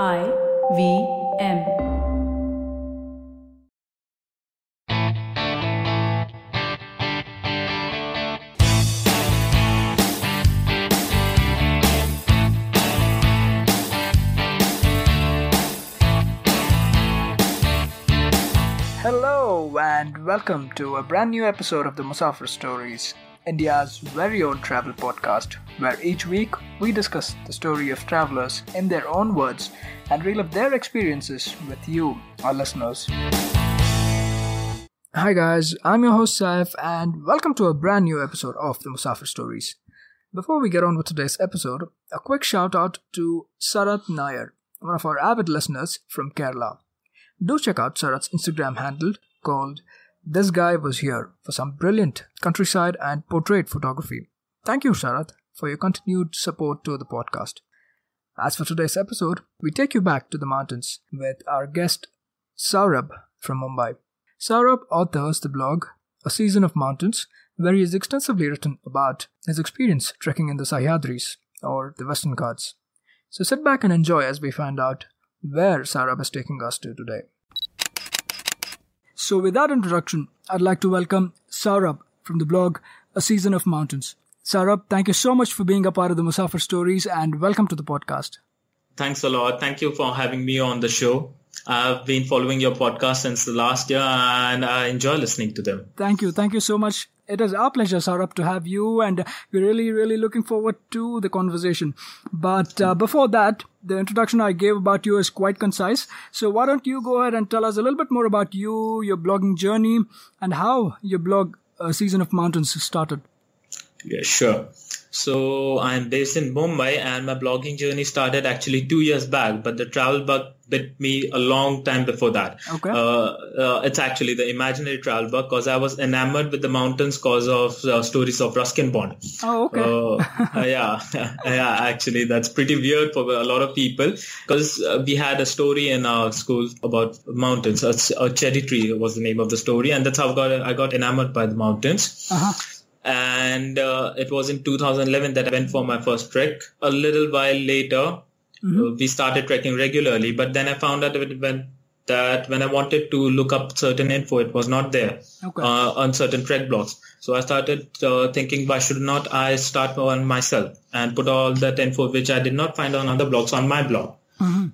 I V M. Hello and welcome to a brand new episode of the Musafir Stories, India's very own travel podcast, where each week we discuss the story of travelers in their own words and relive their experiences with you, our listeners. Hi guys, I'm your host Saif and welcome to a brand new episode of the Musafir Stories. Before we get on with today's episode, a quick shout out to Sarat Nair, one of our avid listeners from Kerala. Do check out Sarat's Instagram handle called This Guy Was Here for some brilliant countryside and portrait photography. Thank you, Sarat, for your continued support to the podcast. As for today's episode, we take you back to the mountains with our guest Saurabh from Mumbai. Saurabh authors the blog A Season of Mountains, where he has extensively written about his experience trekking in the Sahyadris or the Western Ghats. So sit back and enjoy as we find out where Saurabh is taking us to today. So, with that introduction, I'd like to welcome Saurabh from the blog A Season of Mountains. Saurabh, thank you so much for being a part of the Musafir Stories and welcome to the podcast. Thanks a lot. Thank you for having me on the show. I've been following your podcast since the last year and I enjoy listening to them. Thank you. Thank you so much. It is our pleasure, Saurabh, to have you, and we're really, really looking forward to the conversation. But uh, before that, the introduction I gave about you is quite concise. So why don't you go ahead and tell us a little bit more about you, your blogging journey, and how your blog, uh, Season of Mountains, started? Yeah, sure. So I'm based in Mumbai and my blogging journey started actually two years back, but the travel bug bit me a long time before that. Okay. Uh, uh, it's actually the imaginary travel book because I was enamored with the mountains because of uh, stories of Ruskin Bond. Oh, okay. Uh, yeah, yeah, actually that's pretty weird for a lot of people because uh, we had a story in our school about mountains. A, a cherry tree was the name of the story and that's how I got, I got enamored by the mountains uh-huh. and uh, it was in 2011 that I went for my first trek. A little while later, uh, we started trekking regularly, but then I found out that when that when I wanted to look up certain info, it was not there Okay. uh, on certain trek blogs. So I started uh, thinking, why should not I start one myself and put all that info which I did not find on other blogs on my blog?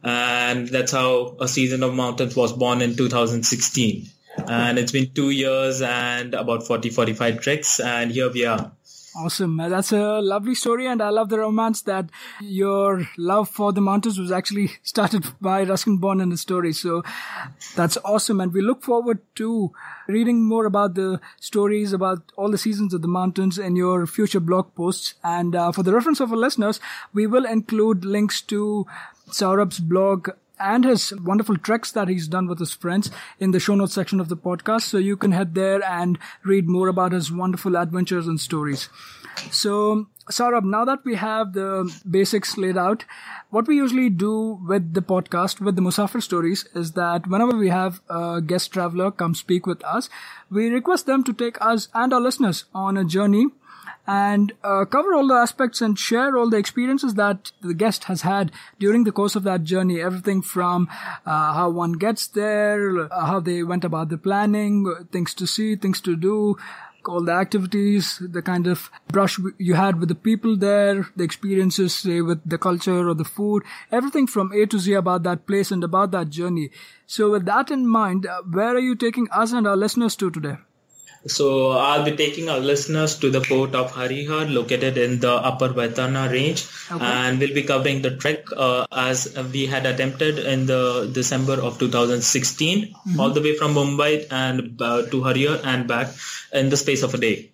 And that's how a season of mountains was born in 2016. And it's been two years and about 40, 45 treks. And here we are. Awesome. That's a lovely story, and I love the romance that your love for the mountains was actually started by Ruskin Bond in the story. So that's awesome, and we look forward to reading more about the stories about all the seasons of the mountains in your future blog posts. And uh, for the reference of our listeners, we will include links to Saurabh's blog and his wonderful treks that he's done with his friends in the show notes section of the podcast. So you can head there and read more about his wonderful adventures and stories. So, Saurabh, now that we have the basics laid out, what we usually do with the podcast, with the Musafir stories, is that whenever we have a guest traveler come speak with us, we request them to take us and our listeners on a journey and uh, cover all the aspects and share all the experiences that the guest has had during the course of that journey. Everything from uh, how one gets there, uh, how they went about the planning, things to see, things to do, all the activities, the kind of brush you had with the people there, the experiences, say, with the culture or the food, everything from A to Z about that place and about that journey. So with that in mind, uh, where are you taking us and our listeners to today? So I'll be taking our listeners to the port of Harihar located in the upper Vaitarna range Okay. and we'll be covering the trek uh, as we had attempted in the December of 2016 all the way from Mumbai and uh, to Harihar and back in the space of a day.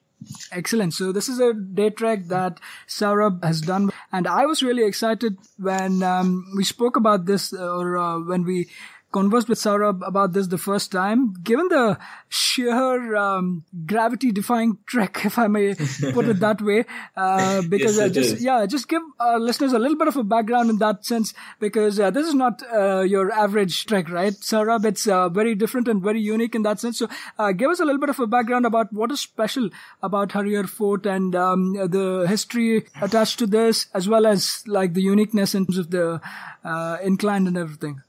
Excellent. So this is a day trek that Saurabh has done, and I was really excited when um, we spoke about this, uh, or uh, when we conversed with Saurabh about this the first time. Given the sheer um, gravity-defying trek, if I may put it that way, uh, because Yes, uh, just is. yeah, just give our listeners a little bit of a background in that sense, because uh, this is not uh, your average trek, right, Saurabh? It's uh, very different and very unique in that sense. So, uh, give us a little bit of a background about what is special about Harihar Fort and um, the history attached to this, as well as like the uniqueness in terms of the uh, incline and everything.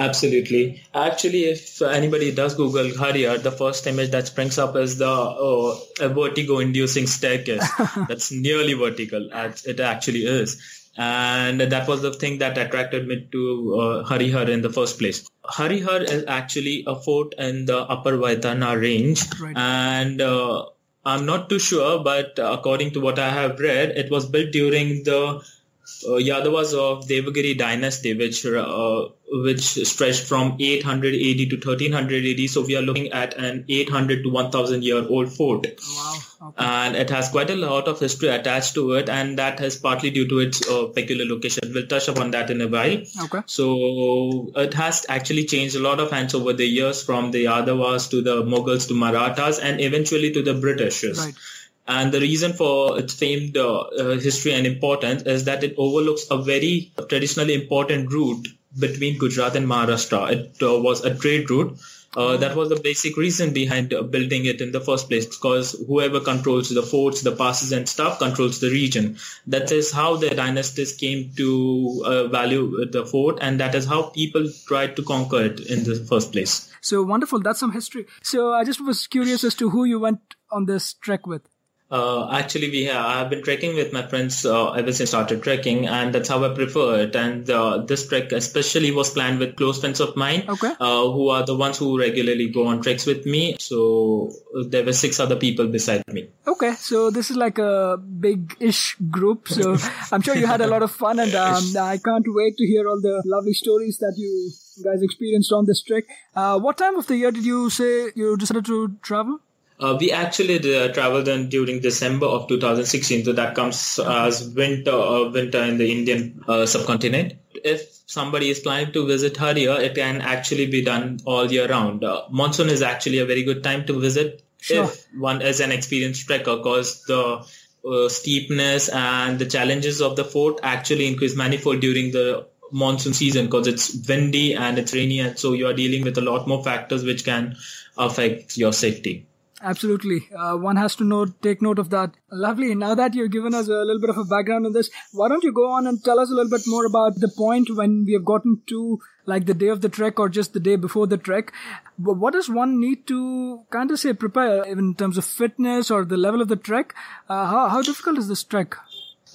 Absolutely. Actually, if anybody does Google Harihar, the first image that springs up is the uh, a vertigo-inducing staircase. That's nearly vertical, as it actually is. And that was the thing that attracted me to uh, Harihar in the first place. Harihar is actually a fort in the Upper Vaitarna range, Right. and uh, I'm not too sure, but according to what I have read, it was built during the uh, Yadavas of Devagiri dynasty, which uh, which stretched from 800 AD to 1300 AD. So we are looking at an 800 to 1000 year old fort, Wow. Okay. and it has quite a lot of history attached to it, and that is partly due to its uh, peculiar location. We'll touch upon that in a while. Okay. So it has actually changed a lot of hands over the years, from the Yadavas to the Mughals to Marathas, and eventually to the Britishers. Right. And the reason for its famed uh, uh, history and importance is that it overlooks a very traditionally important route between Gujarat and Maharashtra. It uh, was a trade route. Uh, that was the basic reason behind uh, building it in the first place because whoever controls the forts, the passes and stuff controls the region. That is how the dynasties came to uh, value the fort and that is how people tried to conquer it in the first place. So wonderful. That's some history. So I just was curious as to who you went on this trek with. Uh, actually, we have, I have been trekking with my friends uh, ever since I started trekking, and that's how I prefer it. And uh, this trek especially was planned with close friends of mine, Okay. uh, who are the ones who regularly go on treks with me. So there were six other people beside me. Okay, so this is like a big-ish group. So I'm sure you had a lot of fun, and um, I can't wait to hear all the lovely stories that you guys experienced on this trek. Uh, what time of the year did you say you decided to travel? Uh, we actually uh, traveled in during December of 2016, so that comes as winter, uh, winter in the Indian uh, subcontinent. If somebody is planning to visit Harihar, it can actually be done all year round. Uh, monsoon is actually a very good time to visit Sure. if one is an experienced trekker, because the uh, steepness and the challenges of the fort actually increase manifold during the monsoon season because it's windy and it's rainy, and so you are dealing with a lot more factors which can affect your safety. Absolutely. Uh, one has to note, take note of that. Lovely. Now that you've given us a little bit of a background on this, why don't you go on and tell us a little bit more about the point when we have gotten to like the day of the trek or just the day before the trek? Wh- What does one need to kind of say prepare in terms of fitness or the level of the trek? Uh, how, how difficult is this trek?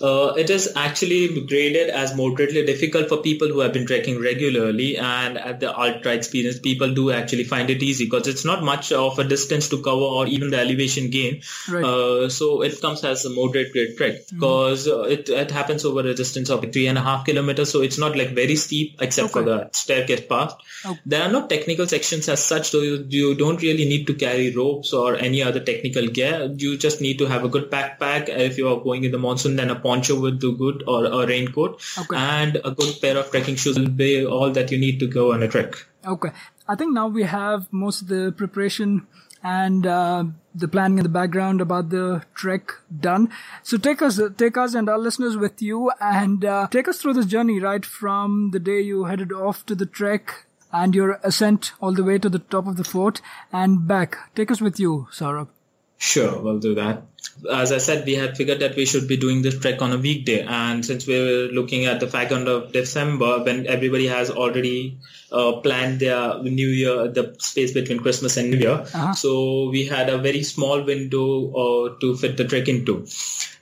Uh, it is actually graded as moderately difficult for people who have been trekking regularly and at the ultra experience people do actually find it easy because it's not much of a distance to cover or even the elevation gain. Right. uh, so it comes as a moderate grade trek because uh, it, it happens over a distance of three and a half kilometers so it's not like very steep except for the staircase part. Okay. there are no technical sections as such so you, you don't really need to carry ropes or any other technical gear. You just need to have a good backpack. If you are going in the monsoon then a poncho would do good or a raincoat Okay. and a good pair of trekking shoes will be all that you need to go on a trek Okay. I think now we have most of the preparation and uh, the planning in the background about the trek done. So take us, take us and our listeners with you and uh, take us through this journey right from the day you headed off to the trek and your ascent all the way to the top of the fort and back. Take us with you, Saurabh. Sure, we'll do that. As I said, we had figured that we should be doing this trek on a weekday, and since we were looking at the fact end of December, when everybody has already uh, planned their New Year, the space between Christmas and New Year, Uh-huh. so we had a very small window uh, to fit the trek into.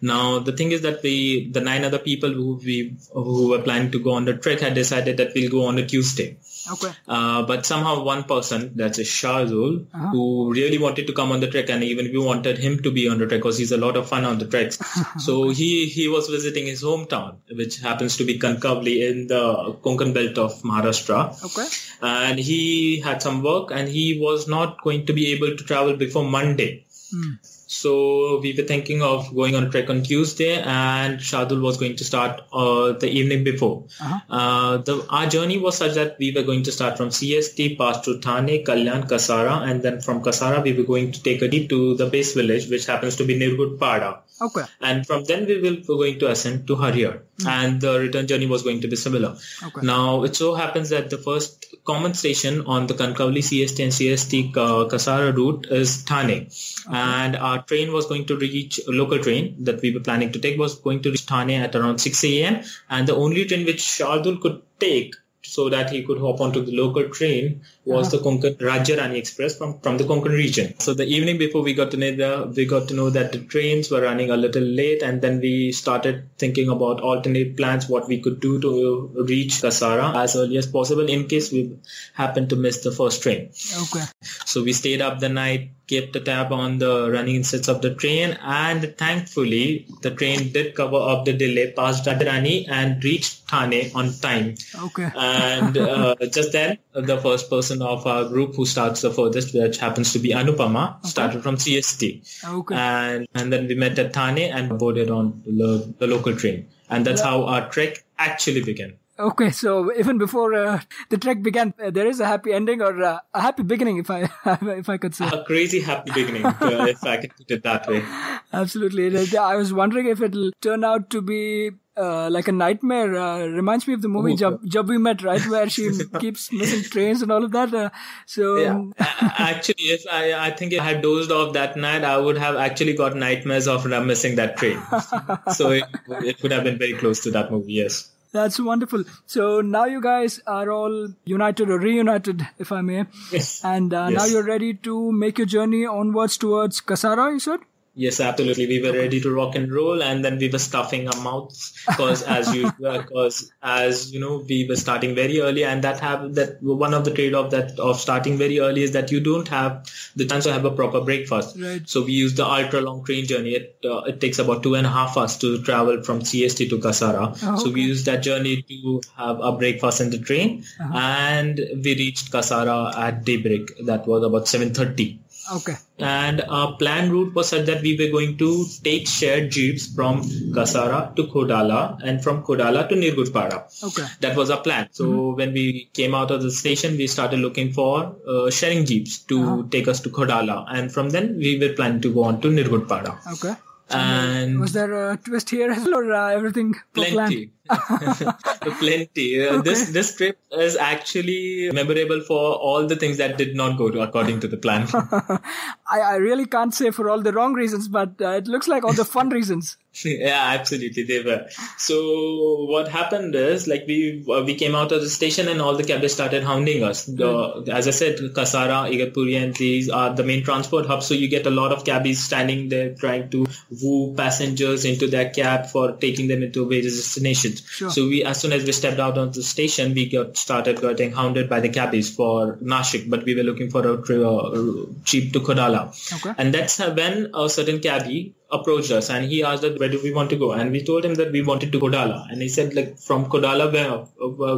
Now, the thing is that we, the nine other people who we who were planning to go on the trek, had decided that we'll go on a Tuesday. Okay. Uh, but somehow one person, that's a Shardul, Uh-huh. who really wanted to come on the trek, and even we wanted him to be on the trek because he's a lot of fun on the treks. so he he was visiting his hometown, which happens to be Kankavli in the Konkan belt of Maharashtra. Okay. And he had some work, and he was not going to be able to travel before Monday. Hmm. So we were thinking of going on a trek on Tuesday, and Shardul was going to start uh, the evening before. Uh-huh. Uh, the, our journey was such that we were going to start from CST, pass through Thane, Kalyan, Kasara, and then from Kasara we were going to take a jeep to the base village, which happens to be Nirgud Pada. Okay. And from then we will were going to ascend to Harihar, and the return journey was going to be similar. Okay. Now it so happens that the first common station on the Kankavli CST and CST uh, Kasara route is Thane, and our train was going to reach a local train that we were planning to take was going to reach Thane at around 6 a.m. and the only train which Shardul could take so that he could hop onto the local train was the Konkan Rajya Rani Express from, from the Konkan region. So the evening before we got to know the, we got to know that the trains were running a little late and then we started thinking about alternate plans, what we could do to reach Kasara as early as possible in case we happen to miss the first train. Okay. So we stayed up the night, kept a tab on the running sets of the train, and thankfully the train did cover up the delay past Rani and reached Thane on time. Okay. And uh, just then, the first person of our group who starts the furthest, which happens to be Anupama, started from CST. Okay. And and then we met at Thane and boarded on the, the local train. And that's how our trek actually began. Okay, so even before uh, the trek began, uh, there is a happy ending or uh, a happy beginning, if I if I could say. A crazy happy beginning, uh, if I can put it that way. Absolutely. I was wondering if it'll turn out to be uh, like a nightmare. Uh, reminds me of the movie Oh, Jab, Jab We Met, right, where she keeps missing trains and all of that. Uh, so Yeah. um, actually, if I, I think if I had dozed off that night, I would have actually got nightmares of missing that train. so it, it would have been very close to that movie, yes. that's wonderful. So now you guys are all united or reunited, if I may, Yes. and uh, now you're ready to make your journey onwards towards Kasara. You said. Yes, absolutely. We were ready to rock and roll, and then we were stuffing our mouths because, as usual, because as you know, we were starting very early, and that have that one of the trade-off that of starting very early is that you don't have the chance to have a proper breakfast. Right. So we use the ultra long train journey. It uh, it takes about two and a half hours to travel from CST to Kasara. Oh, So we okay. used that journey to have a breakfast in the train, Uh-huh. and we reached Kasara at daybreak. That was about seven thirty Okay. and our plan route was such that we were going to take shared jeeps from Kasara to Kodala and from Kodala to Nirgudpada. Okay. That was our plan. So when we came out of the station, we started looking for uh, sharing jeeps to take us to Kodala, and from then we were planning to go on to Nirgudpada. Okay. And Was there a twist here as well, or uh, everything per plan? plenty. Uh, this this trip is actually memorable for all the things that did not go to according to the plan. I, I really can't say for all the wrong reasons, but uh, it looks like all the fun reasons. yeah absolutely. They were. So what happened is like we uh, we came out of the station and all the cabbies started hounding us. The, as i said kasara igatpuri and these are the main transport hubs. So you get a lot of cabbies standing there trying to woo passengers into their cab for taking them into various destinations Sure. so we as soon as we stepped out of the station we got started getting hounded by the cabbies for nashik but we were looking for a tri- uh, jeep to kodala Okay. and that's when a certain cabbie approached us and he asked us where do we want to go and we told him that we wanted to Kodala and he said like from Kodala where,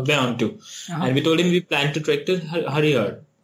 where on to Uh-huh. and we told him we plan to trek to Har-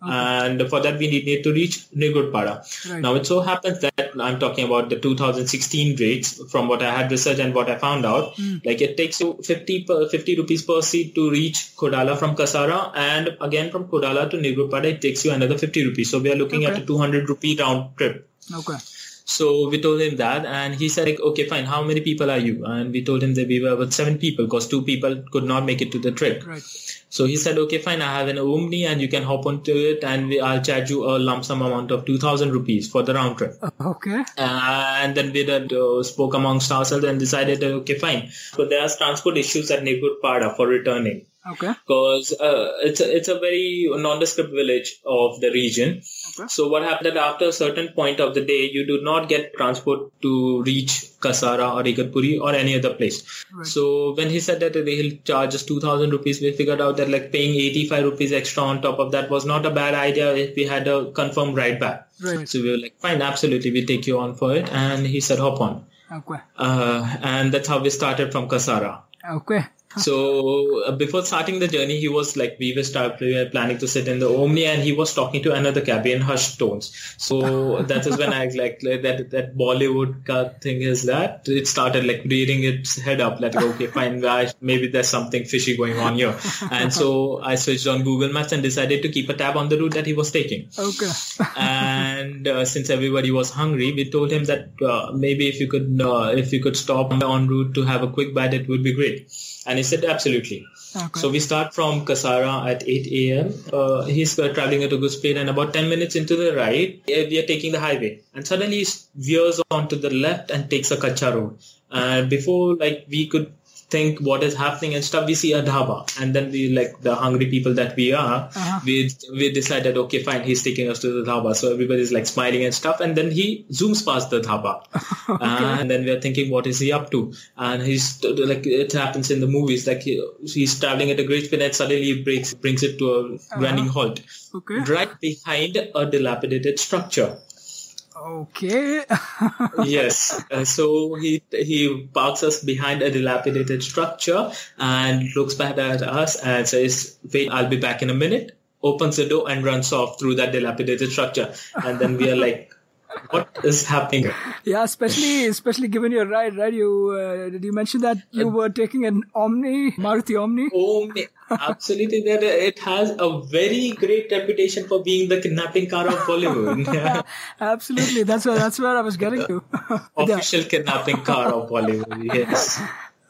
Harihar and for that we need, need to reach Nirgudpada. Right. Now it so happens that I'm talking about the 2016 rates from what I had researched and what I found out. Hmm. Like it takes you 50 per, 50 rupees per seat to reach Kodala from Kasara and again from Kodala to Nirgudpada it takes you another 50 rupees. So we are looking at a 200 rupee round trip. Okay. So we told him that, and he said, like, "Okay, fine. How many people are you?" And we told him that we were about seven people because two people could not make it to the trip. Right. So he said, "Okay, fine. I have an Omni, and you can hop onto it, and we, I'll charge you a lump sum amount of two thousand rupees for the round trip." Okay. and then we did, uh, spoke amongst ourselves and decided, "Okay, fine." So there are transport issues at Pada for returning Okay. because uh, it's a, it's a very nondescript village of the region. Okay. So what happened that after a certain point of the day, you do not get transport to reach Kasara or Igatpuri or any other place. Right. So when he said that he'll charge us 2000 rupees, we figured out that like paying 85 rupees extra on top of that was not a bad idea if we had a confirmed ride back. Right. So we were like, fine, absolutely, we take you on for it. And he said, hop on. Okay. Uh, and that's how we started from Kasara. Okay. So uh, before starting the journey, he was like, we were, start, we were planning to sit in the Omni and he was talking to another cabby in hushed tones. So that is when I like, like that, that Bollywood thing is that it started like reading its head up like, okay, fine, guys, maybe there's something fishy going on here. And so I switched on Google Maps and decided to keep a tab on the route that he was taking. Okay. and uh, since everybody was hungry, we told him that uh, maybe if you could, uh, if you could stop on route to have a quick bite, it would be great. And he said, absolutely. Okay. So we start from Kasara at 8 a.m. Uh, he's uh, traveling at a good speed and about 10 minutes into the right, uh, we are taking the highway. And suddenly he veers onto the left and takes a Kacha road. And before like we could think what is happening and stuff, we see a dhaba. And then we, like the hungry people that we are, uh-huh. we, we decided, okay, fine, he's taking us to the dhaba. So everybody's like smiling and stuff. And then he zooms past the dhaba. okay. And then we're thinking, what is he up to? And he's like, it happens in the movies, like he, he's traveling at a great speed and suddenly he breaks, brings it to a uh-huh. grinding halt. Okay. Right behind a dilapidated structure. Okay. yes. Uh, so he he parks us behind a dilapidated structure and looks back at us and says, "Wait, I'll be back in a minute." Opens the door and runs off through that dilapidated structure, and then we are like, what is happening? Yeah, especially especially given your ride, right? You uh, did you mention that you uh, were taking an Omni, Maruti Omni? Omni, absolutely. That it has a very great reputation for being the kidnapping car of Bollywood. absolutely, that's where that's where I was getting to. Official yeah. kidnapping car of Bollywood. Yes.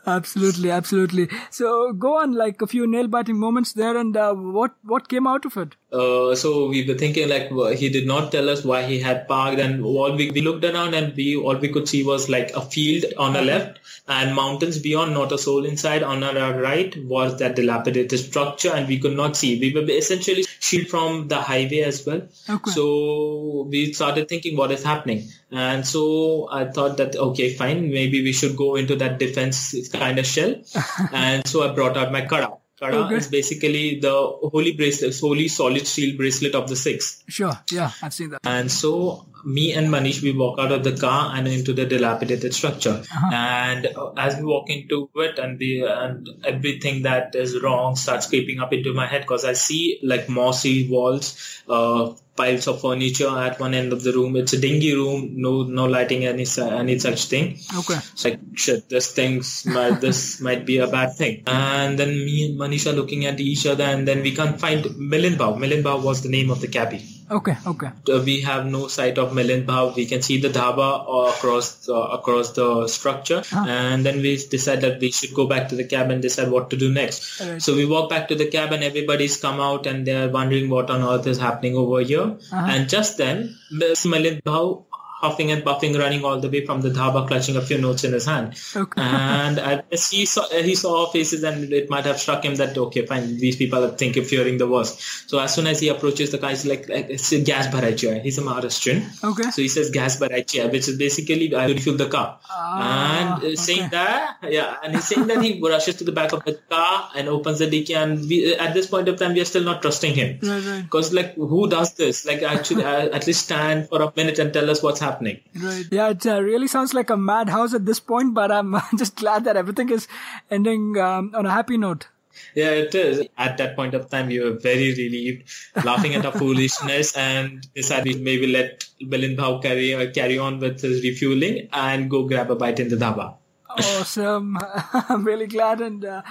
Absolutely, absolutely. So go on, like a few nail biting moments there, and uh, what what came out of it? Uh, so we were thinking like he did not tell us why he had parked, and all we, we looked around and we all we could see was like a field on the left and mountains beyond, not a soul inside. On our right was that dilapidated structure, and we could not see. We were essentially shielded from the highway as well. Okay. So we started thinking what is happening, and so I thought that okay, fine, maybe we should go into that defense kind of shell. and so I brought out my Kada. Kada okay. is basically the holy bracelet, holy solid steel bracelet of the Sikhs. Sure, yeah, I've seen that. And so me and Manish, we walk out of the car and into the dilapidated structure. Uh-huh. And as we walk into it, and the and everything that is wrong starts creeping up into my head because I see like mossy walls, uh, piles of furniture at one end of the room. It's a dingy room, no no lighting, any any such thing. Okay. It's like shit, this thing's might this might be a bad thing. And then me and Manisha looking at each other, and then we can't find Milind Bhav. Milind Bhav was the name of the cabbie. Okay, okay. Uh, we have no sight of Milind Bhav. We can see the dhaba across the, across the structure, ah. and then we decide that we should go back to the cabin, decide what to do next. Right. So we walk back to the cabin. Everybody's come out, and they're wondering what on earth is happening over here. Uh-huh. And just then, Milind Bhav huffing and puffing, running all the way from the dhaba, clutching a few notes in his hand. Okay. And as he saw, he saw our faces, and it might have struck him that okay, fine, these people are thinking fearing the worst. So as soon as he approaches the guy, he's like, it's a gas bharaichya. He's a Maharashtrian. Okay. So he says gas bharaichya, which is basically I refuel the car. Ah, and uh, saying that, yeah, and he's saying that he rushes to the back of the car and opens the dicky. And we, at this point of time, we are still not trusting him. Right, right. Because like, who does this? Like, actually, uh, at least stand for a minute and tell us what's happening happening. Right. Yeah, it uh, really sounds like a madhouse at this point, but I'm just glad that everything is ending um, on a happy note. Yeah, it is. At that point of time, we were very relieved, laughing at our foolishness, and decided maybe let Milind Bhav carry uh, carry on with his refueling and go grab a bite in the dhaba. Awesome! I'm really glad, and uh,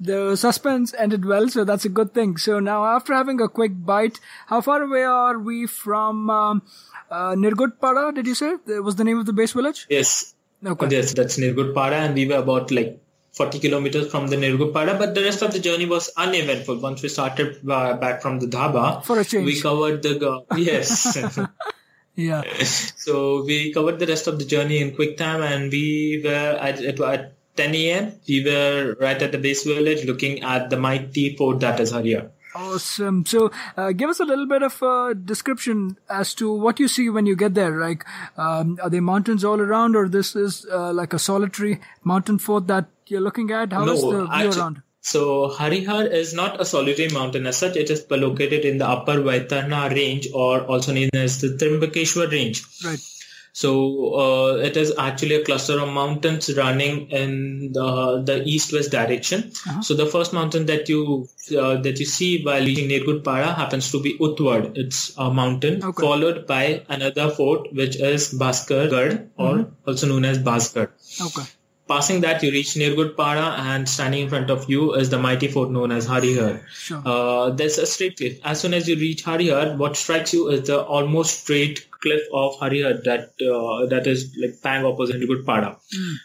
the suspense ended well, so that's a good thing. So now, after having a quick bite, how far away are we from um, uh, Nirgudpada, did you say? That was the name of the base village? Yes. Okay. Yes, that's Nirgudpada, and we were about like 40 kilometers from the Nirgudpada, but the rest of the journey was uneventful. Once we started uh, back from the dhaba, for a change, we covered the uh, yes. yeah. So we covered the rest of the journey in quick time, and we were at, at, at 10 a.m. We were right at the base village, looking at the mighty fort that is Harihar. Awesome. So, uh, give us a little bit of a description as to what you see when you get there. Like, um, are there mountains all around, or this is uh, like a solitary mountain fort that you're looking at? How no, is the view actually, around? So, Harihar is not a solitary mountain as such. It is located in the upper Vaitarna range, or also known as the Trimbakeshwar range. Right. So uh, it is actually a cluster of mountains running in the, the east-west direction. Uh-huh. So the first mountain that you uh, that you see while reaching Nirgud Pada happens to be Utwad. It's a mountain Okay. followed by another fort which is Bhaskar Gad or Mm-hmm. also known as Bhaskar. Okay. Passing that, you reach Nirgud Pada and standing in front of you is the mighty fort known as Harihar. Sure. Uh, there's a straight cliff. As soon as you reach Harihar, what strikes you is the almost straight cliff of Harihar that uh, that is like bang opposite Nirgud Pada.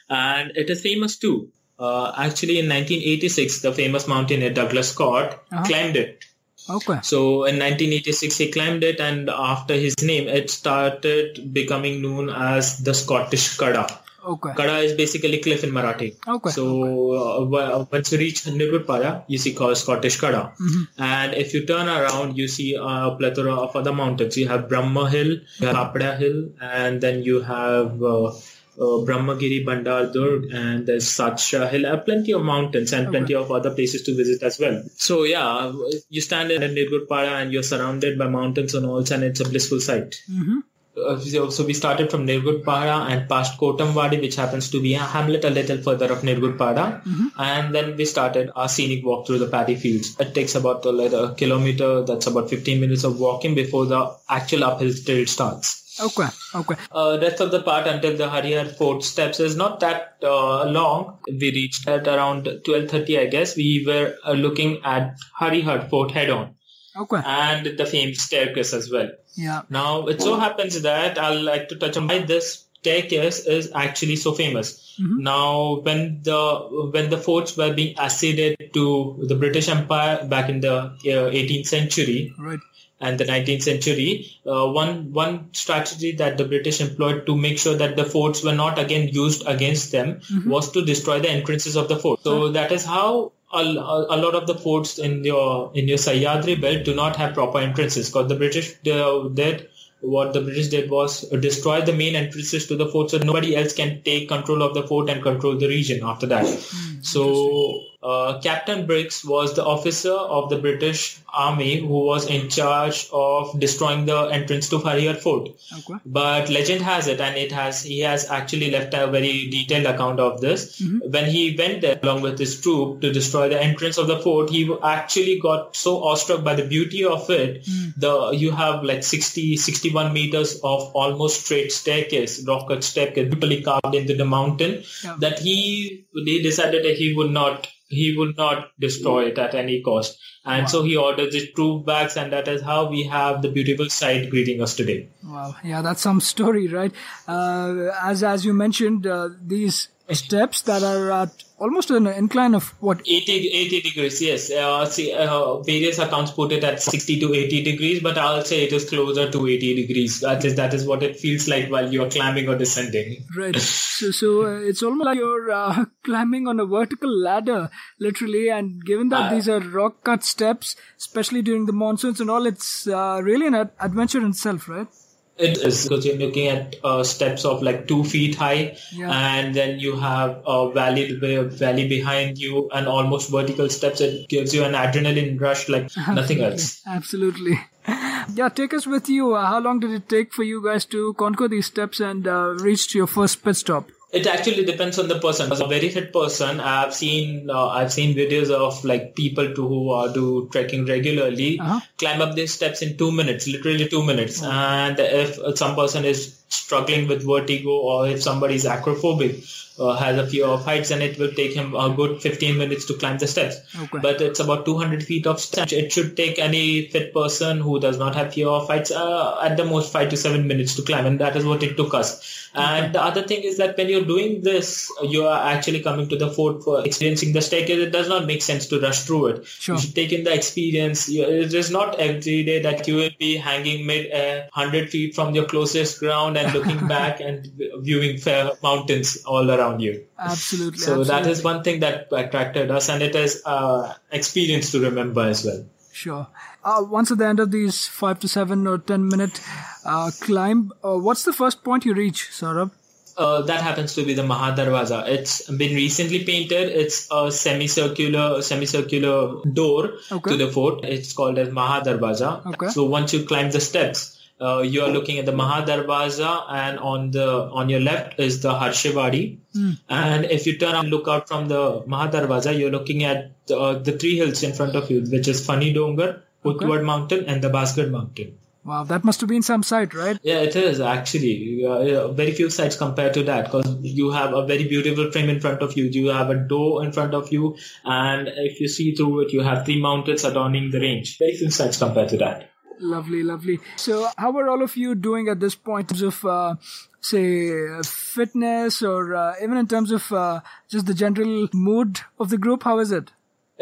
And it is famous too. Uh, actually, in 1986, the famous mountaineer Douglas Scott Uh-huh. climbed it. Okay. So in 1986, he climbed it, and after his name, it started becoming known as the Scottish Kada. Okay. Kada is basically cliff in Marathi. Okay. So uh, once you reach Pada, you see called Scottish Kada. And if you turn around, you see a plethora of other mountains. You have Brahma Hill, Kapada Hill, and then you have uh, uh, Brahmagiri, Bandar Durg, and there's Satsha Hill. Uh, plenty of mountains and plenty of other places to visit as well. So yeah, you stand in Nirgud Pada and you're surrounded by mountains on all sides, and it's a blissful sight. Mm-hmm. Uh, so, we started from Nirgud Pada and passed Kotamwadi, which happens to be a hamlet a little further of Nirgud Pada. And then we started our scenic walk through the paddy fields. It takes about like a kilometer, that's about 15 minutes of walking before the actual uphill trail starts. Okay. Okay. Uh, rest of the part until the Harihar Fort steps is not that uh, long. We reached at around 12.30, I guess. We were uh, looking at Harihar Fort head on Okay. and the famed staircase as well. Yeah. Now, it so happens that I'll like to touch on why this staircase is actually so famous. Now, when the when the forts were being acceded to the British Empire back in the uh, 18th century Right. and the 19th century, uh, one one strategy that the British employed to make sure that the forts were not again used against them was to destroy the entrances of the fort. So that is how a, a lot of the forts in your in your Sahyadri belt do not have proper entrances because the British did what the British did was destroy the main entrances to the fort so nobody else can take control of the fort and control the region after that. Hmm, so uh, Captain Briggs was the officer of the British Army who was in charge of destroying the entrance to Harihar Fort. Okay. But legend has it, and it has he has actually left a very detailed account of this. When he went there along with his troop to destroy the entrance of the fort, he actually got so awestruck by the beauty of it. The you have like 60, 61 meters of almost straight staircase, rock cut staircase, beautifully carved into the mountain. Yeah. That he he decided that he would not he would not destroy it at any cost. And so he orders his troop backs, and that is how we have the beautiful sight greeting us today. Wow. Yeah, that's some story, right? Uh, as as you mentioned, uh, these steps that are at almost an incline of what 80, 80 degrees, yes. Uh, see, uh, various accounts put it at 60 to 80 degrees, but I'll say it is closer to 80 degrees. At least that is what it feels like while you're climbing or descending. Right. So, so uh, it's almost like you're uh, climbing on a vertical ladder, literally. And given that Uh, these are rock cut steps, especially during the monsoons and all, it's uh, really an ad- adventure in itself, right? It is because you're looking at uh, steps of like two feet high, Yeah. and then you have a valley valley behind you, and almost vertical steps. It gives you an adrenaline rush like nothing else. Absolutely. Yeah, take us with you. Uh, how long did it take for you guys to conquer these steps and uh, reach your first pit stop? It actually depends on the person. As a very fit person, I've seen uh, I've seen videos of like people to who are do trekking regularly Uh-huh. climb up these steps in two minutes, literally two minutes. And if some person is struggling with vertigo or if somebody is acrophobic, uh, has a fear of heights, and it will take him a good 15 minutes to climb the steps. Okay. But it's about 200 feet of steps. It should take any fit person who does not have fear of heights uh, at the most five to seven minutes to climb, and that is what it took us. And the other thing is that when you're doing this, you are actually coming to the fort for experiencing the staircase. It does not make sense to rush through it. Sure. You should take in the experience. It is not every day that you will be hanging mid uh, 100 feet from your closest ground and looking back and viewing fair mountains all around you. Absolutely. So that absolutely. is one thing that attracted us, and it is uh, experience to remember as well. Sure. Uh, once at the end of these five to seven or ten minute uh, climb, uh, what's the first point you reach, Saurabh? Uh, that happens to be the Mahadarwaza. It's been recently painted. It's a semicircular, semicircular door Okay. to the fort. It's called as Mahadarwaza. Okay. So once you climb the steps, uh, you are looking at the Mahadarwaza, and on the on your left is the Harshewadi. And if you turn and look out from the Mahadarwaza, you're looking at uh, the three hills in front of you, which is Fani Dongar, Utwad Mountain, and the Basgad Mountain. Wow, that must have been some sight, right? Yeah, it is actually uh, very few sites compared to that because you have a very beautiful frame in front of you. You have a door in front of you, and if you see through it, you have three mountains adorning the range. Very few sites compared to that. Lovely, lovely. So, how are all of you doing at this point in terms of, uh, say, fitness or uh, even in terms of uh, just the general mood of the group? How is it?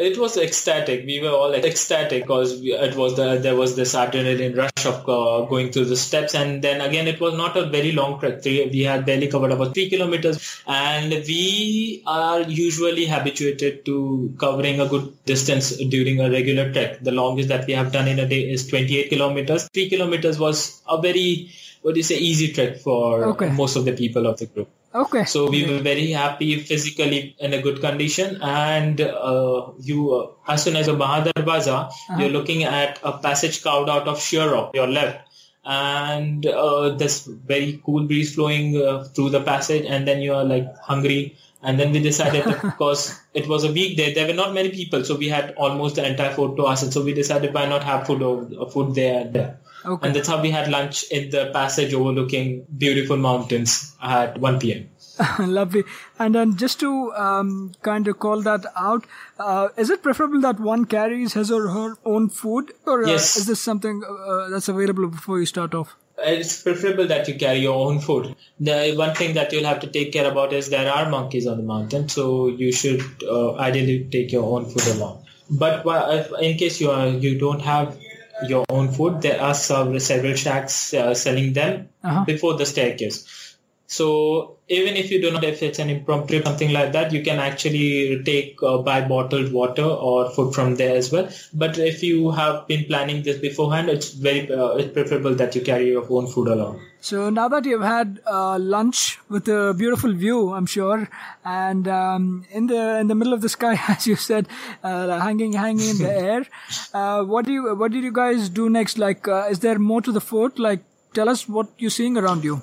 It was ecstatic. We were all ecstatic because it was the there was this adrenaline rush of uh, going through the steps, and then again it was not a very long trek. Three, we had barely covered about three kilometers, and we are usually habituated to covering a good distance during a regular trek. The longest that we have done in a day is 28 kilometers. Three kilometers was a very what do you say easy trek for Okay. most of the people of the group. Okay. So we were very happy physically in a good condition. And uh, you, uh, as soon as a Mahadarwaza, you're looking at a passage carved out of sheer rock, your left. And uh, this very cool breeze flowing uh, through the passage, and then you are like hungry. And then we decided, because it was a weekday, there were not many people, so we had almost the entire food to ourselves. So we decided, why not have food, over, food there and there. Okay. And that's how we had lunch in the passage overlooking beautiful mountains at 1 p.m. Lovely. And then just to um, kind of call that out, uh, is it preferable that one carries his or her own food, or uh, Yes. is this something uh, that's available before you start off? It's preferable that you carry your own food. The one thing that you'll have to take care about is there are monkeys on the mountain, so you should uh, ideally take your own food along. But wha- in case you are you don't have your own food, there are several, several shacks uh, selling them Uh-huh. before the staircase. So even if you do not, if it's an impromptu something like that, you can actually take uh, buy bottled water or food from there as well. But if you have been planning this beforehand, it's very uh, it's preferable that you carry your own food along. So now that you've had uh, lunch with a beautiful view, I'm sure, and um, in the in the middle of the sky, as you said, uh, hanging hanging in the air, uh, what do you what did you guys do next? Like, uh, is there more to the fort? Like, tell us what you're seeing around you.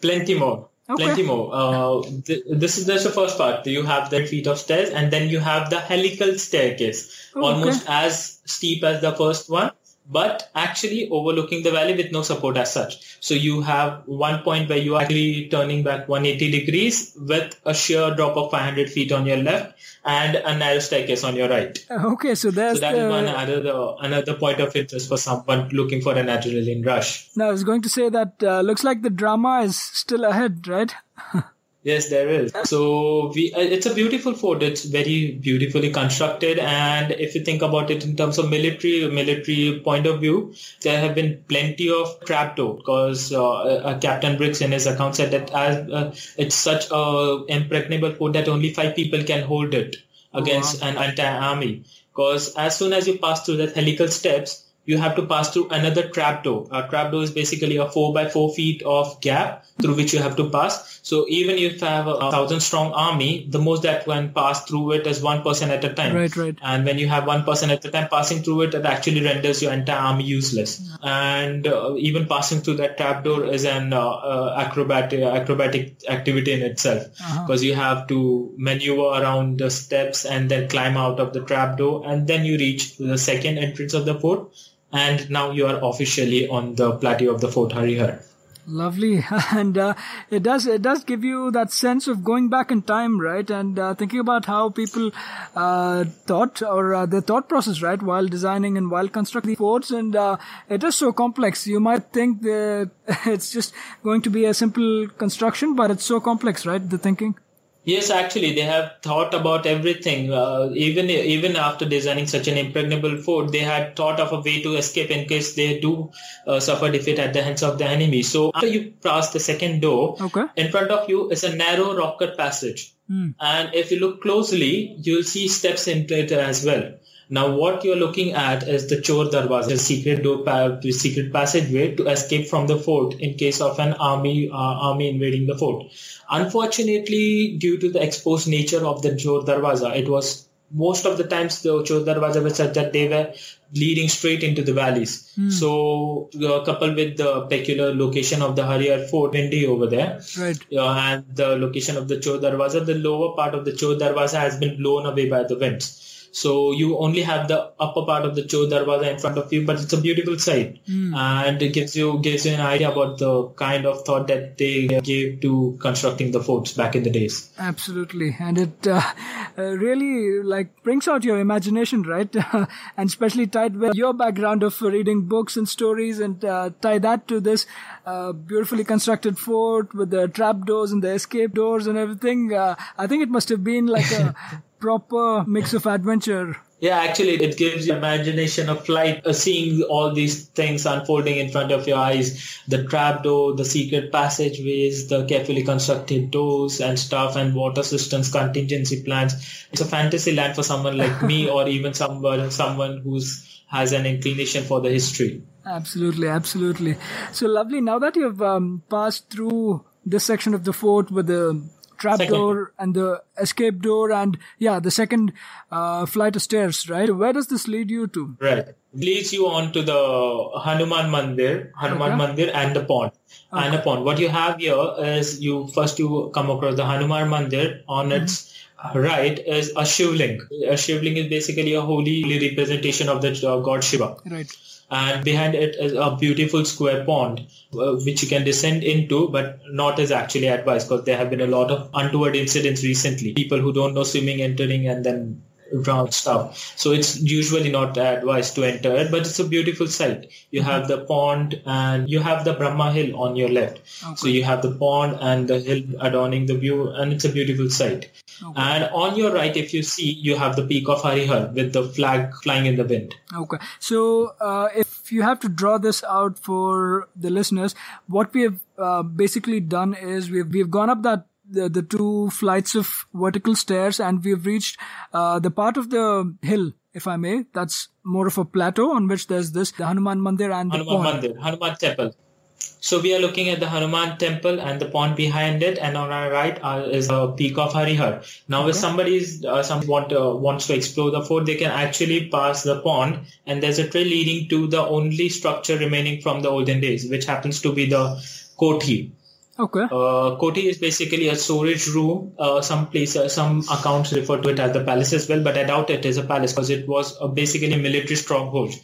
Plenty more. Okay. Plenty more. Uh, th- this is just the first part. You have the feet of stairs, and then you have the helical staircase, Oh, almost okay. as steep as the first one, but actually overlooking the valley with no support as such. So you have one point where you are actually turning back 180 degrees with a sheer drop of 500 feet on your left and a narrow staircase on your right. Okay, so there's So that is the, one another another point of interest for someone looking for an adrenaline rush. Now, I was going to say that uh, looks like the drama is still ahead, right? Yes, there is. So we, uh, it's a beautiful fort. It's very beautifully constructed, and if you think about it in terms of military military point of view, there have been plenty of trapdoor because uh, uh, Captain Briggs in his account said that as uh, it's such a impregnable fort that only five people can hold it against an entire army. Because as soon as you pass through the helical steps, you have to pass through another trapdoor. A trapdoor is basically a four by four feet of gap through which you have to pass. So even if you have a thousand strong army, the most that can pass through it is one person at a time. Right, right. And when you have one person at a time passing through it, it actually renders your entire army useless. And uh, even passing through that trapdoor is an uh, uh, acrobatic acrobatic activity in itself because you have to maneuver around the steps and then climb out of the trapdoor, and then you reach the second entrance of the fort. And now you are officially on the plateau of the Fort Harihar. Lovely, and uh, it does it does give you that sense of going back in time, right? And uh, thinking about how people uh, thought or uh, their thought process, right, while designing and while constructing forts, and uh, it is so complex. You might think that it's just going to be a simple construction, but it's so complex, right? The thinking. Yes, actually, they have thought about everything. Uh, even even after designing such an impregnable fort, they had thought of a way to escape in case they do uh, suffer defeat at the hands of the enemy. So after you pass the second door, Okay. in front of you is a narrow rock cut passage, and if you look closely, you'll see steps into it as well. Now, what you're looking at is the Chor Darwaza, the secret door, the secret passageway to escape from the fort in case of an army uh, army invading the fort. Unfortunately, due to the exposed nature of the Chor Darwaza, it was most of the times the Chor Darwaza was such that they were leading straight into the valleys. So uh, coupled with the peculiar location of the Harihar Fort, windy over there, Right. uh, and the location of the Chor Darwaza, the lower part of the Chor Darwaza has been blown away by the winds. So you only have the upper part of the Chor Darwaza in front of you, but it's a beautiful sight, and it gives you gives you an idea about the kind of thought that they gave to constructing the forts back in the days. Absolutely, and it uh, uh, really like brings out your imagination, right? and especially tied with your background of reading books and stories, and uh, tie that to this uh, beautifully constructed fort with the trap doors and the escape doors and everything. Uh, I think it must have been like a proper mix of adventure. Yeah, actually, it gives you imagination of flight, uh, seeing all these things unfolding in front of your eyes. The trapdoor, the secret passageways, the carefully constructed doors and stuff, and water systems, contingency plans. It's a fantasy land for someone like me, or even someone someone who's has an inclination for the history. Absolutely, absolutely. So lovely. Now that you've um, passed through this section of the fort with the trap Second. door and the escape door and yeah, the second uh, flight of stairs, right? Where does this lead you to? Right. Leads you on to the Hanuman Mandir, Hanuman Okay. Mandir and the pond. And the pond. What you have here is you first you come across the Hanuman Mandir. On its right is a Shivling. A Shivling is basically a holy representation of the uh, god Shiva. Right. And behind it is a beautiful square pond, uh, which you can descend into, but not is actually advised because there have been a lot of untoward incidents recently. People who don't know swimming entering and then drown stuff. So it's usually not advised to enter it, but it's a beautiful sight. You have the pond and you have the Brahma Hill on your left. So you have the pond and the hill adorning the view, and it's a beautiful sight. And on your right, if you see, you have the peak of Harihar with the flag flying in the wind. Okay. So, uh, if you have to draw this out for the listeners, what we have uh, basically done is we've we've gone up that the, the two flights of vertical stairs and we've reached uh, the part of the hill, if I may. That's more of a plateau on which there's this the Hanuman Mandir and the Hanuman pond. Mandir, Hanuman Temple. So we are looking at the Hanuman Temple and the pond behind it, and on our right uh, is the peak of Harihar. Now, if somebody is uh, some want uh, wants to explore the fort, they can actually pass the pond, and there's a trail leading to the only structure remaining from the olden days, which happens to be the Koti. Okay. Uh, Koti is basically a storage room. Uh, some places, some accounts refer to it as the palace as well, but I doubt it is a palace because it was a basically a military stronghold.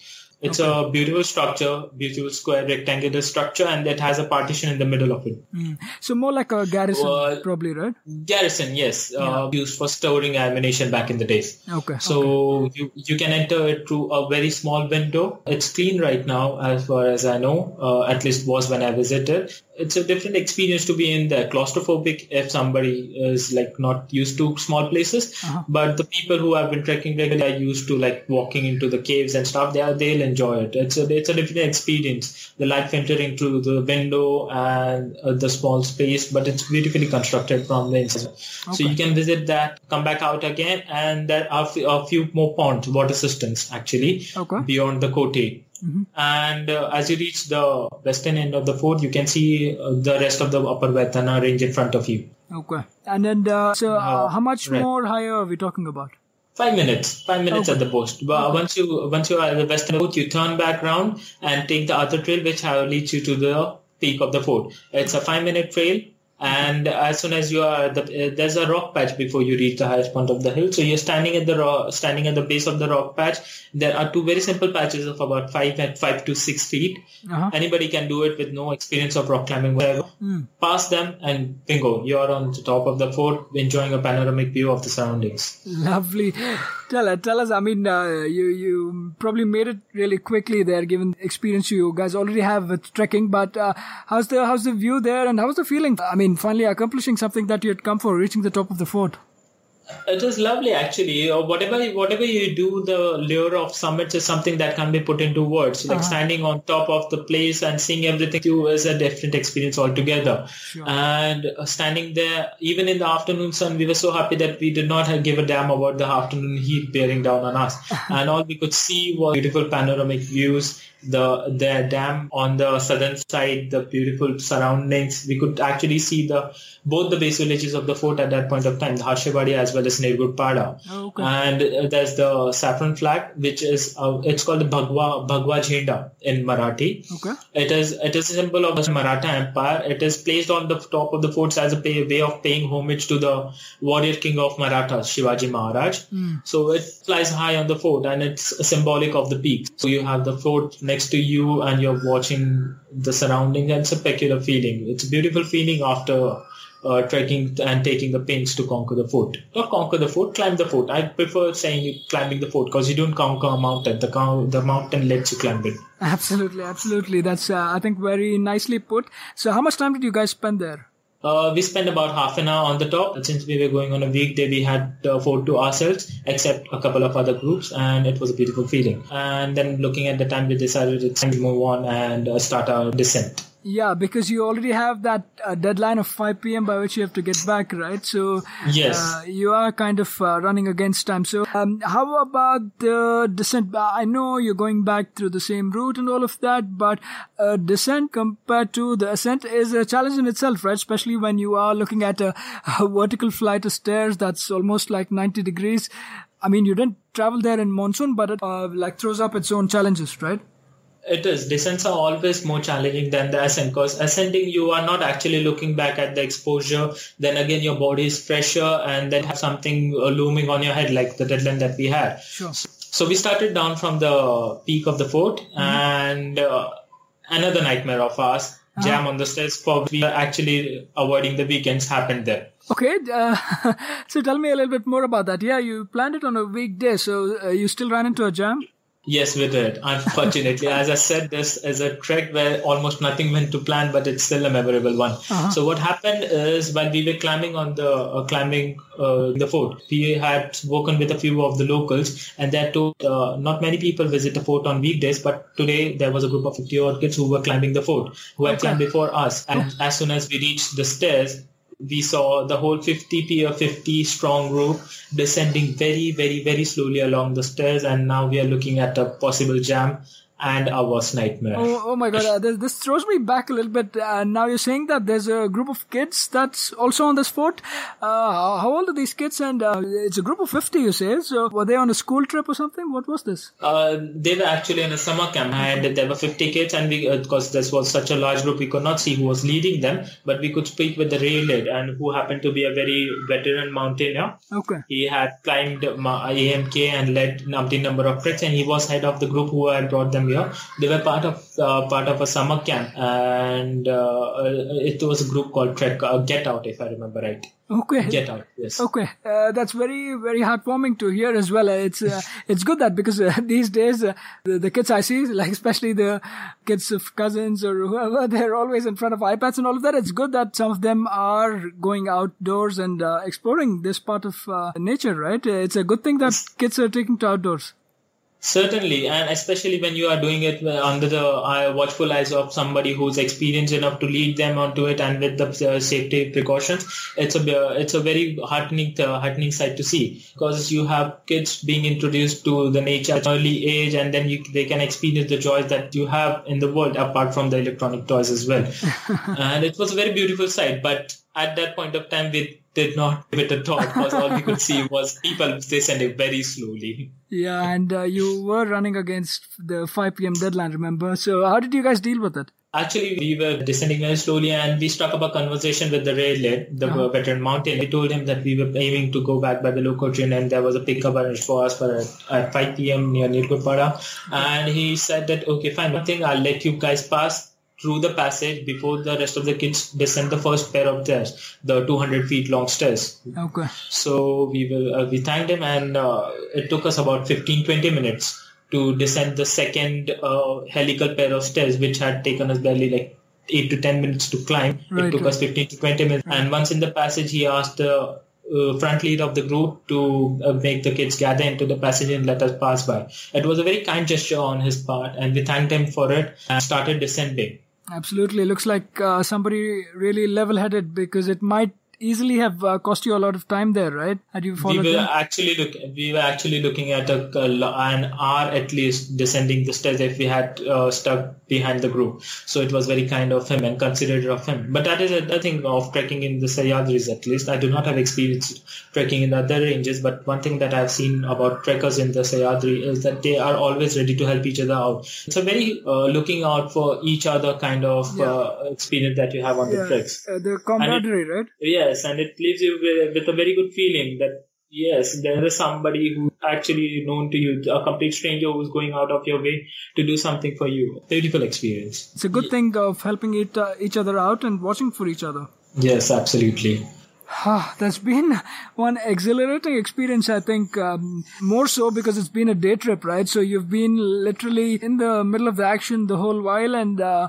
It's a beautiful structure, beautiful square rectangular structure, and it has a partition in the middle of it. So more like a garrison, Well- probably, right? Garrison, yes, uh, used for storing ammunition back in the days. Okay. So you you can enter it through a very small window. It's clean right now, as far as I know. Uh, at least was when I visited. It's a different experience to be in there. Claustrophobic if somebody is like not used to small places, but the people who have been trekking regularly are used to like walking into the caves and stuff. They are, they'll enjoy it. It's a it's a different experience. The light filtering through the window and uh, the small space, but it's beautifully constructed from the inside. So you can visit that, come back out again, and there are a few more ponds, water systems actually Okay. beyond the Koti. And uh, as you reach the western end of the fort, you can see uh, the rest of the upper Vaitarna range in front of you. Okay. And then, uh, so uh, how much right. more higher are we talking about? Five minutes, five minutes at the post. But once you once you are at the western fort, you turn back round and take the other trail, which will lead you to the peak of the fort. It's a five minute trail. And as soon as you are, the, uh, there's a rock patch before you reach the highest point of the hill. So you're standing at the ro- standing at the base of the rock patch. There are two very simple patches of about five and five to six feet. Uh-huh. Anybody can do it with no experience of rock climbing whatever. Pass them and bingo, you're on the top of the fort, enjoying a panoramic view of the surroundings. Lovely. Tell us, tell us. I mean, uh, you you probably made it really quickly there, given the experience you guys already have with trekking. But uh, how's the how's the view there, and how's the feeling? I mean, finally accomplishing something that you had come for, reaching the top of the fort. It is lovely, actually. Uh, whatever whatever you do, the lure of summits is something that can be put into words. Like standing on top of the place and seeing everything you is a different experience altogether. And uh, standing there, even in the afternoon sun, we were so happy that we did not have give a damn about the afternoon heat bearing down on us. and all we could see was beautiful panoramic views. The the dam on the southern side, the beautiful surroundings. We could actually see the both the base villages of the fort at that point of time, the Harshevadi as well as Nirgud Oh, okay. And uh, there's the saffron flag, which is uh, it's called the Bhagwa Bhagwa Jhenda in Marathi. Okay. It is it is a symbol of the Maratha Empire. It is placed on the top of the forts as a pay, way of paying homage to the warrior king of Marathas, Shivaji Maharaj. So it flies high on the fort, and it's symbolic of the peak. So you have the fort next to you, and you're watching the surrounding, and it's a peculiar feeling. It's a beautiful feeling after. Uh, trekking and taking the pains to conquer the fort. Not conquer the fort, climb the fort. I prefer saying climbing the fort because you don't conquer a mountain. The, the mountain lets you climb it. Absolutely, absolutely. That's uh, I think very nicely put. So, how much time did you guys spend there? Uh, we spent about half an hour on the top. Since we were going on a weekday, we had the fort to ourselves, except a couple of other groups, and it was a beautiful feeling. And then looking at the time, we decided it's time to move on and uh, start our descent. Yeah, because you already have that uh, deadline of 5 p.m. by which you have to get back, right? So Yes. uh, you are kind of uh, running against time. So um, how about the descent? Uh, I know you're going back through the same route and all of that, but uh, descent compared to the ascent is a challenge in itself, right? Especially when you are looking at a, a vertical flight of stairs that's almost like 90 degrees. I mean, you didn't travel there in monsoon, but it uh, like throws up its own challenges, right? It is. Descents are always more challenging than the ascent because ascending you are not actually looking back at the exposure. Then again, your body is fresher and then have something uh, looming on your head like the deadline that we had. Sure. So we started down from the peak of the fort and uh, another nightmare of ours, jam on the stairs for we are actually avoiding the weekends happened there. Okay, uh, so tell me a little bit more about that. Yeah, you planned it on a weekday, so uh, you still ran into a jam? Yes, we did. Unfortunately, as I said, this is a trek where almost nothing went to plan, but it's still a memorable one. So what happened is while we were climbing on the uh, climbing uh, the fort, we had spoken with a few of the locals, and they told uh, not many people visit the fort on weekdays, but today there was a group of 50 odd kids who were climbing the fort, who had climbed before us. And as soon as we reached the stairs, we saw the whole 50 p or 50 strong group descending very very very slowly along the stairs and now we are looking at a possible jam and our worst nightmare Oh, oh my god, uh, this, this throws me back a little bit. Uh, now you're saying that there's a group of kids that's also on this fort. Uh, how, old are these kids? And uh, it's a group of 50, you say. So were they on a school trip or something? What was this? uh, they were actually in a summer camp and there were 50 kids and we because this was such a large group we could not see who was leading them but we could speak with the rail lead and who happened to be a very veteran mountaineer Okay. He had climbed AMK and led umpteen number of treks, and he was head of the group who had brought them here. They were part of uh, part of a summer camp, and uh, it was a group called Trek uh, Get Out, if I remember right. Okay. Get Out, yes. Okay, uh, that's very very heartwarming to hear as well. It's uh, it's good that because uh, these days uh, the, the kids I see, like especially the kids of cousins or whoever, they're always in front of iPads and all of that. It's good that some of them are going outdoors and uh, exploring this part of uh, nature, right? It's a good thing that kids are taking to outdoors. Certainly, and especially when you are doing it uh, under the watchful eyes of somebody who's experienced enough to lead them onto it, and with the uh, safety precautions, it's a uh, it's a very heartening heartening sight to see because you have kids being introduced to the nature at an early age, and then you, they can experience the joys that you have in the world apart from the electronic toys as well. and it was a very beautiful sight, but at that point of time, we did not give it a thought because all we could see was people descending very slowly. Yeah, and uh, you were running against the 5 p.m. deadline, remember? So how did you guys deal with it? Actually, we were descending very slowly and we struck up a conversation with the rail lead, the Uh-huh. veteran mountain. We told him that we were aiming to go back by the local train and there was a pickup arranged for us for at 5 p.m. near Nirgudpada. And he said that, okay, fine, one thing, I'll let you guys pass through the passage before the rest of the kids descend the first pair of stairs, the 200 feet long stairs. Okay. So we will uh, we thanked him, and uh, it took us about 15 20 minutes to descend the second uh, helical pair of stairs, which had taken us barely like eight to 10 minutes to climb. Right, it took right. us 15 to 20 minutes, and once in the passage, he asked the uh, front lead of the group to uh, make the kids gather into the passage and let us pass by. It was a very kind gesture on his part, and we thanked him for it and started descending. Absolutely. Looks like uh, somebody really level headed because it might easily have uh, cost you a lot of time there, right? Had you we followed were them? actually look we were actually looking at a, an hour at least descending the stairs if we had uh, stuck behind the group. So it was very kind of him and considerate of him. But that is another thing of trekking in the Sahyadris at least. I do not have experience trekking in the other ranges but one thing that I've seen about trekkers in the Sahyadri is that they are always ready to help each other out. It's a very uh, looking out for each other kind of uh, experience that you have on the treks. Uh, the camaraderie, right? Yes, and it leaves you with, with a very good feeling that yes, there is somebody who actually known to you, a complete stranger who's going out of your way to do something for you. Beautiful experience. It's a good thing of helping it, uh, each other out and watching for each other. Yes, absolutely. Ah, That's been one exhilarating experience, I think, um, more so because it's been a day trip, right? So you've been literally in the middle of the action the whole while, and uh,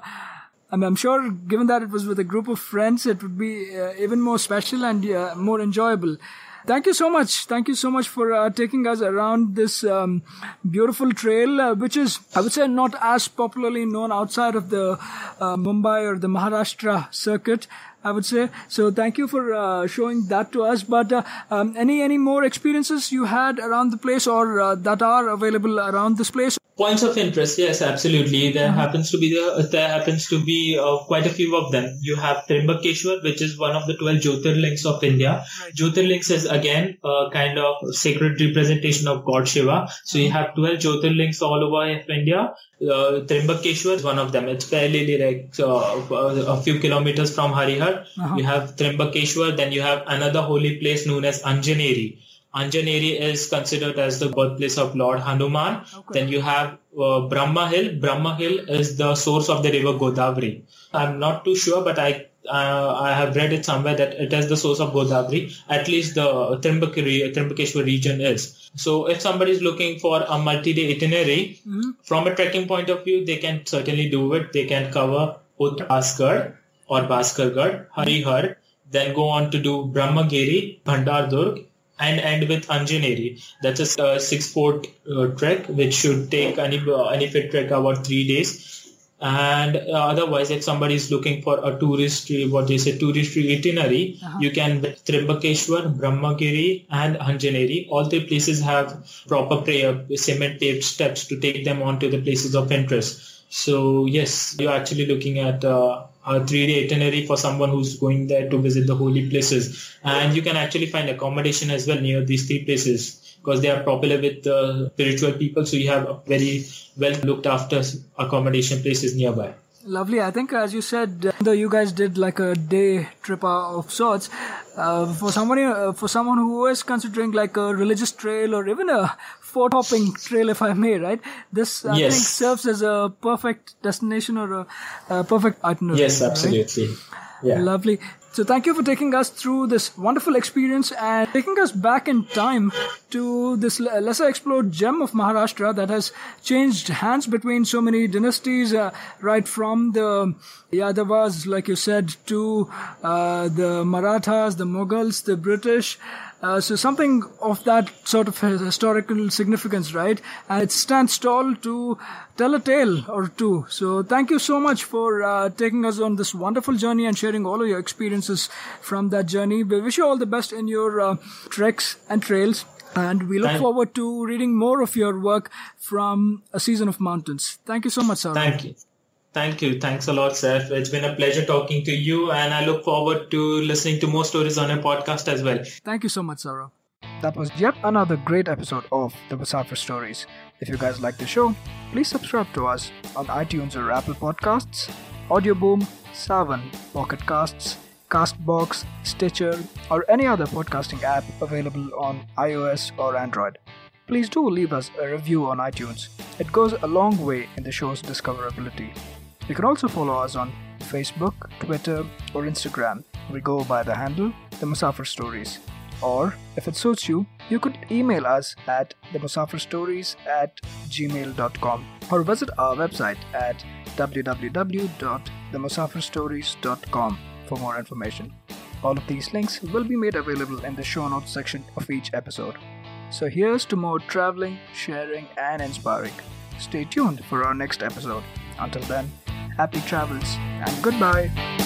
I'm, I'm sure, given that it was with a group of friends, it would be uh, even more special and uh, more enjoyable. Thank you so much. Thank you so much for uh, taking us around this um, beautiful trail, uh, which is, I would say, not as popularly known outside of the uh, Mumbai or the Maharashtra circuit. I would say so. Thank you for uh, showing that to us. But uh, um, any any more experiences you had around the place or uh, that are available around this place? Points of interest, yes, absolutely. There happens to be the there happens to be uh, quite a few of them. You have Trimbakeshwar, which is one of the twelve Jyotirlings of India. Jyotirlings is again a kind of sacred representation of God Shiva. So you have twelve Jyotirlings all over India. Uh, Trimbakeshwar is one of them. It's fairly like uh, a few kilometers from Harihar. You have Trimbakeshwar, then you have another holy place known as Anjaneri. Anjaneri is considered as the birthplace of Lord Hanuman. Then you have uh, Brahma Hill. Brahma Hill is the source of the river Godavari. I'm not too sure, but I uh, I have read it somewhere that it is the source of Godavari. At least the Trimbakeshwar region is. So if somebody is looking for a multi-day itinerary, from a trekking point of view, they can certainly do it. They can cover Uttaskar or Bhaskargarh, Harihar, then go on to do Brahmagiri, Bhandardurg, and end with Anjaneri. That's a uh, six-port uh, trek, which should take any uh, any fit trek about three days. And uh, otherwise, if somebody is looking for a tourist, what they say, tourist itinerary, you can Trimbakeshwar, Brahmagiri, and Anjaneri. All three places have proper prayer, cement paved steps to take them on to the places of interest. So yes, you're actually looking at uh, a three-day itinerary for someone who's going there to visit the holy places, and you can actually find accommodation as well near these three places because they are popular with uh, spiritual people. So you have very well looked after accommodation places nearby. Lovely. I think, as you said, uh, though you guys did like a day trip of sorts, uh, for somebody, uh, for someone who is considering like a religious trail or even a fort hopping trail, if I may, right? This I Yes. think serves as a perfect destination or a, a perfect itinerary. Yes, right? absolutely. Yeah. Lovely. So thank you for taking us through this wonderful experience and taking us back in time to this lesser explored gem of Maharashtra that has changed hands between so many dynasties, uh, right from the Yadavas, like you said, to uh, the Marathas, the Mughals, the British. Uh, so something of that sort of historical significance, right? And it stands tall to tell a tale or two. So thank you so much for uh, taking us on this wonderful journey and sharing all of your experiences from that journey. We wish you all the best in your uh, treks and trails. And we look Thank- forward to reading more of your work from A Season of Mountains. Thank you so much, sir. Thank you. Thank you. Thanks a lot, Seth. It's been a pleasure talking to you, and I look forward to listening to more stories on your podcast as well. Thank you so much, Saurabh. That was yet another great episode of the Musafir Stories. If you guys like the show, please subscribe to us on iTunes or Apple Podcasts, Audioboom, Saavn, Pocket Casts, Castbox, Stitcher, or any other podcasting app available on iOS or Android. Please do leave us a review on iTunes. It goes a long way in the show's discoverability. You can also follow us on Facebook, Twitter, or Instagram. We go by the handle The Musafir Stories. Or, if it suits you, you could email us at themusafirstories at gmail.com or visit our website at www.themusafirstories.com for more information. All of these links will be made available in the show notes section of each episode. So here's to more traveling, sharing, and inspiring. Stay tuned for our next episode. Until then, happy travels and goodbye.